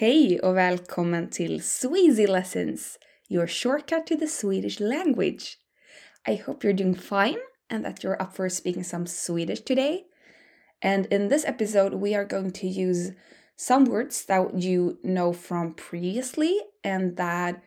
Hej och välkommen till Sweasy Lessons, your shortcut to the Swedish language. I hope you're doing fine and that you're up for speaking some Swedish today. And in this episode, we are going to use some words that you know from previously and that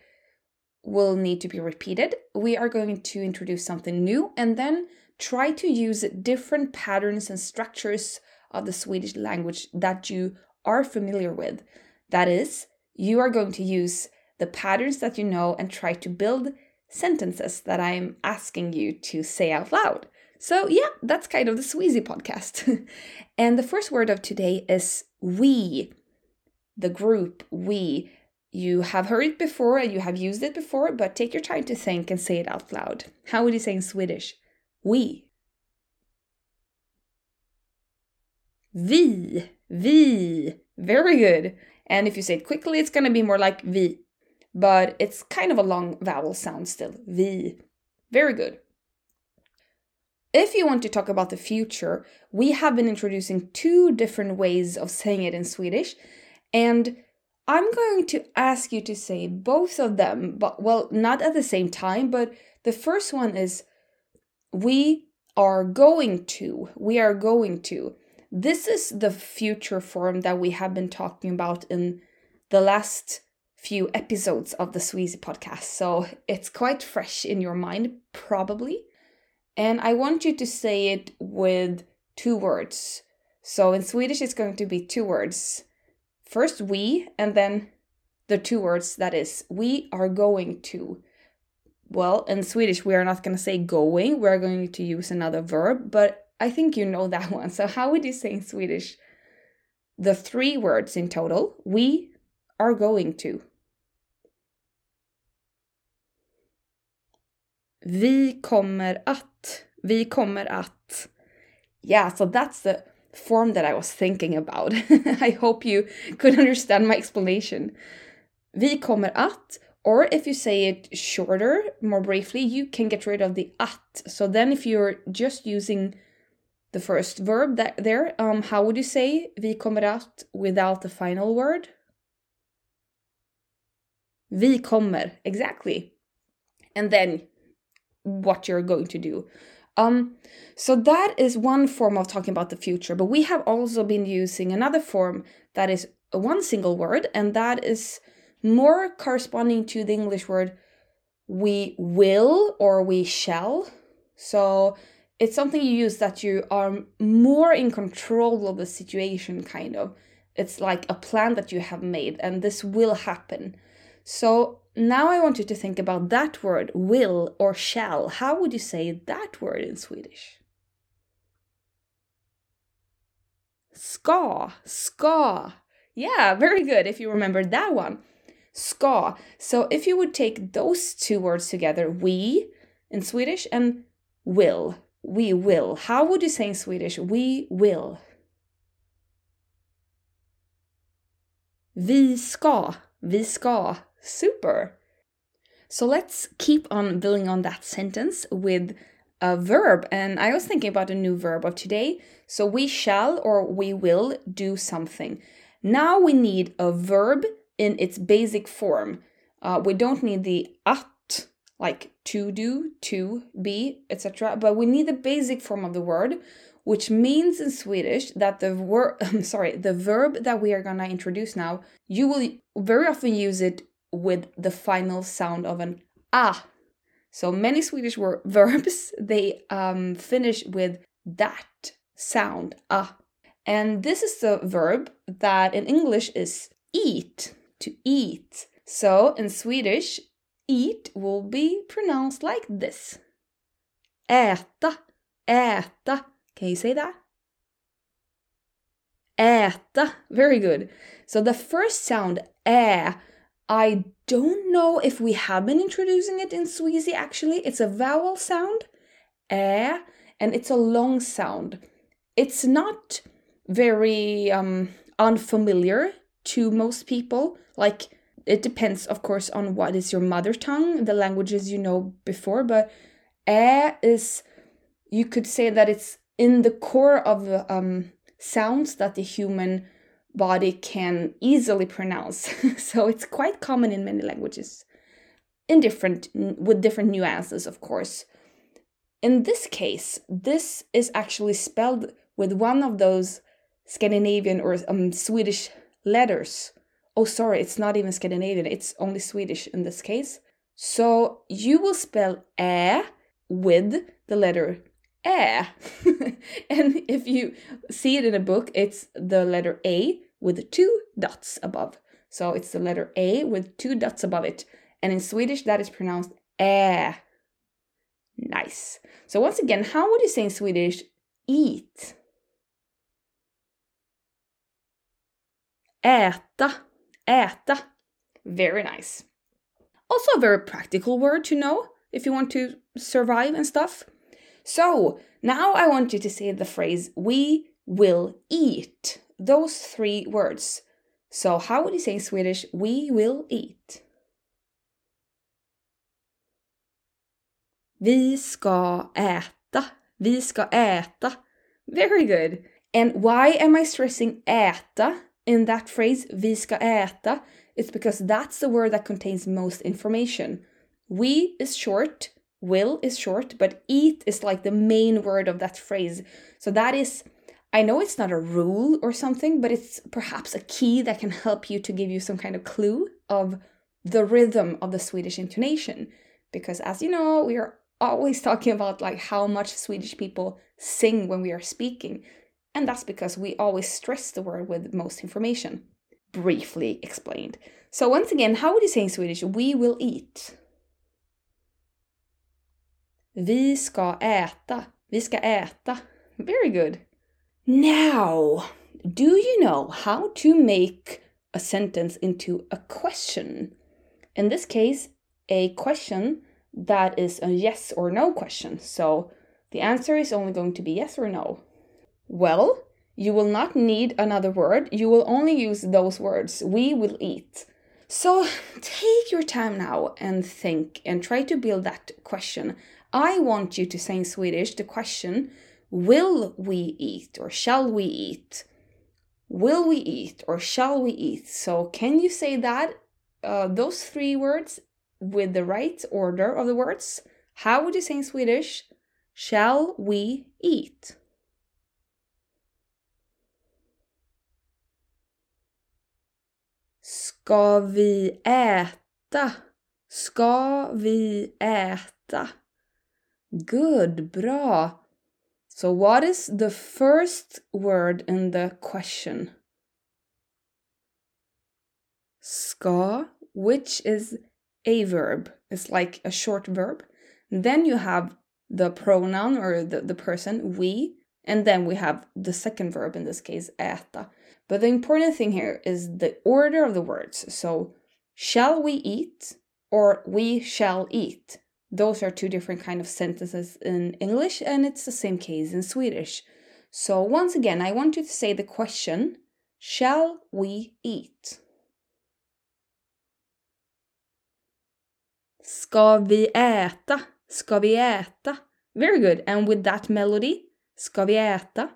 will need to be repeated. We are going to introduce something new and then try to use different patterns and structures of the Swedish language that you are familiar with. That is, you are going to use the patterns that you know and try to build sentences that I'm asking you to say out loud. So, yeah, that's kind of the Sweasy podcast. and the first word of today is we, the group we. You have heard it before and you have used it before, but take your time to think and say it out loud. How would you say in Swedish? We. Vi, vi. Very good. And if you say it quickly, it's going to be more like vi. But it's kind of a long vowel sound still. Vi. Very good. If you want to talk about the future, we have been introducing two different ways of saying it in Swedish. And I'm going to ask you to say both of them, but well, not at the same time, but the first one is we are going to. We are going to. This is the future form that we have been talking about in the last few episodes of the Sweasy podcast. So it's quite fresh in your mind, probably. And I want you to say it with two words. So in Swedish, it's going to be two words. First, we, and then the two words that is, we are going to. Well, in Swedish, we are not going to say going, we're going to use another verb, but I think you know that one. So, how would you say in Swedish the three words in total? We are going to. Vi kommer att. Vi kommer att. Yeah, so that's the form that I was thinking about. I hope you could understand my explanation. Vi kommer att, or if you say it shorter, more briefly, you can get rid of the at. So then if you're just using the first verb that there, um, how would you say vi kommer att without the final word? Vi kommer, exactly. And then what you're going to do. Um, so that is one form of talking about the future, but we have also been using another form that is one single word, and that is more corresponding to the English word we will or we shall. So it's something you use that you are more in control of the situation, kind of. It's like a plan that you have made, and this will happen. So now I want you to think about that word, will or shall. How would you say that word in Swedish? Ska, ska. Yeah, very good if you remember that one. Ska. So if you would take those two words together, we in Swedish and will, we will. How would you say in Swedish, we will? Vi ska, vi ska. Super. So let's keep on building on that sentence with a verb. And I was thinking about a new verb of today. So we shall or we will do something. Now we need a verb in its basic form. Uh, we don't need the at, like to do, to be, etc. But we need the basic form of the word, which means in Swedish that the word, I'm sorry, the verb that we are gonna introduce now, you will very often use it with the final sound of an ah. So many Swedish verbs they um, finish with that sound ah, and this is the verb that in English is eat to eat. So in Swedish, eat will be pronounced like this. Äta, äta. Can you say that? Äta. Very good. So the first sound ä I don't know if we have been introducing it in Sweasy actually. It's a vowel sound, ä, and it's a long sound. It's not very um, unfamiliar to most people. Like, it depends, of course, on what is your mother tongue, the languages you know before, but ä is, you could say that it's in the core of the um, sounds that the human body can easily pronounce. so it's quite common in many languages, in different with different nuances, of course. In this case, this is actually spelled with one of those Scandinavian or um, Swedish letters. Oh, sorry, it's not even Scandinavian, it's only Swedish in this case. So you will spell ä with the letter ä. and if you see it in a book, it's the letter A with two dots above. So it's the letter A with two dots above it. And in Swedish, that is pronounced ä. Nice. So once again, how would you say in Swedish eat? Äta. Äta. Very nice. Also a very practical word to know if you want to survive and stuff. So now I want you to say the phrase we will eat. Those three words. So how would you say in Swedish we will eat? Vi ska äta. Vi ska äta. Very good. And why am I stressing äta in that phrase, vi ska äta? It's because that's the word that contains most information. We is short, will is short, but eat is like the main word of that phrase. So that is, I know it's not a rule or something, but it's perhaps a key that can help you to give you some kind of clue of the rhythm of the Swedish intonation. Because as you know, we are always talking about like how much Swedish people sing when we are speaking. And that's because we always stress the word with most information. Briefly explained. So once again, how would you say in Swedish we will eat? Vi ska äta. Vi ska äta. Very good. Now, do you know how to make a sentence into a question? In this case, a question that is a yes or no question. So the answer is only going to be yes or no. Well, you will not need another word. You will only use those words. We will eat. So take your time now and think and try to build that question. I want you to say in Swedish the question Will we eat or shall we eat? Will we eat or shall we eat? So, can you say that? Uh, those three words with the right order of the words. How would you say in Swedish? Shall we eat? Ska vi äta? Ska vi äta? Good, bra. So what is the first word in the question? Ska, which is a verb. It's like a short verb. Then you have the pronoun or the, the person, we, and then we have the second verb, in this case, äta. But the important thing here is the order of the words. So, shall we eat or we shall eat? Those are two different kind of sentences in English, and it's the same case in Swedish. So, once again, I want you to say the question Shall we eat? Ska vi äta? Ska vi äta? Very good. And with that melody, ska vi äta?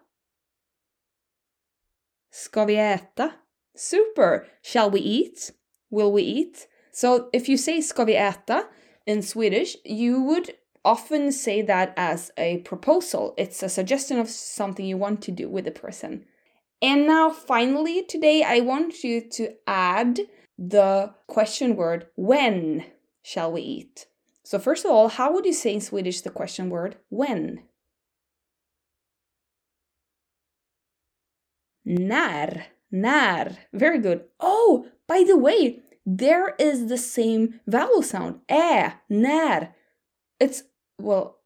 Ska vi äta? Super. Shall we eat? Will we eat? So if you say ska vi äta in Swedish, you would often say that as a proposal. It's a suggestion of something you want to do with the person. And now, finally, today I want you to add the question word when shall we eat? So, first of all, how would you say in Swedish the question word when? När. När. Very good. Oh, by the way, there is the same vowel sound. Ä, när. It's, well,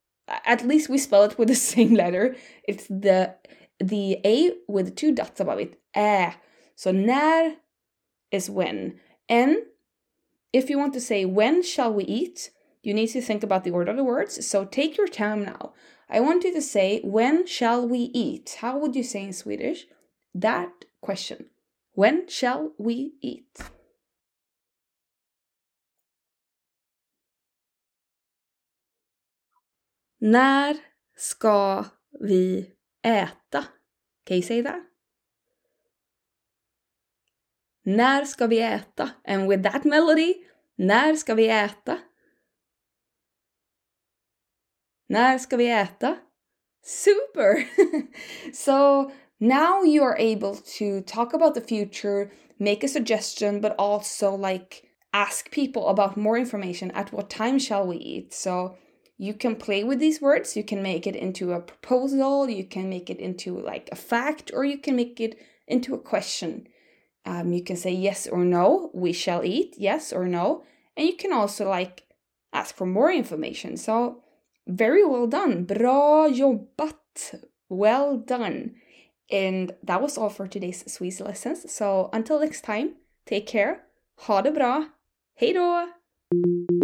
at least we spell it with the same letter. It's the the A with two dots above it. Ä. So när is when. And if you want to say, when shall we eat? You need to think about the order of the words. So take your time now. I want you to say, when shall we eat? How would you say in Swedish? That question. When shall we eat? När ska vi äta? Can you say that? När ska vi äta? And with that melody, när ska vi äta? När ska vi äta? Super! so now you are able to talk about the future, make a suggestion, but also like ask people about more information. At what time shall we eat? So you can play with these words, you can make it into a proposal, you can make it into like a fact, or you can make it into a question. Um, you can say yes or no, we shall eat, yes or no. And you can also like ask for more information. So very well done. Bra jobbat. Well done. And that was all for today's Sweasy lessons. So until next time, take care. Ha det bra. Hej då!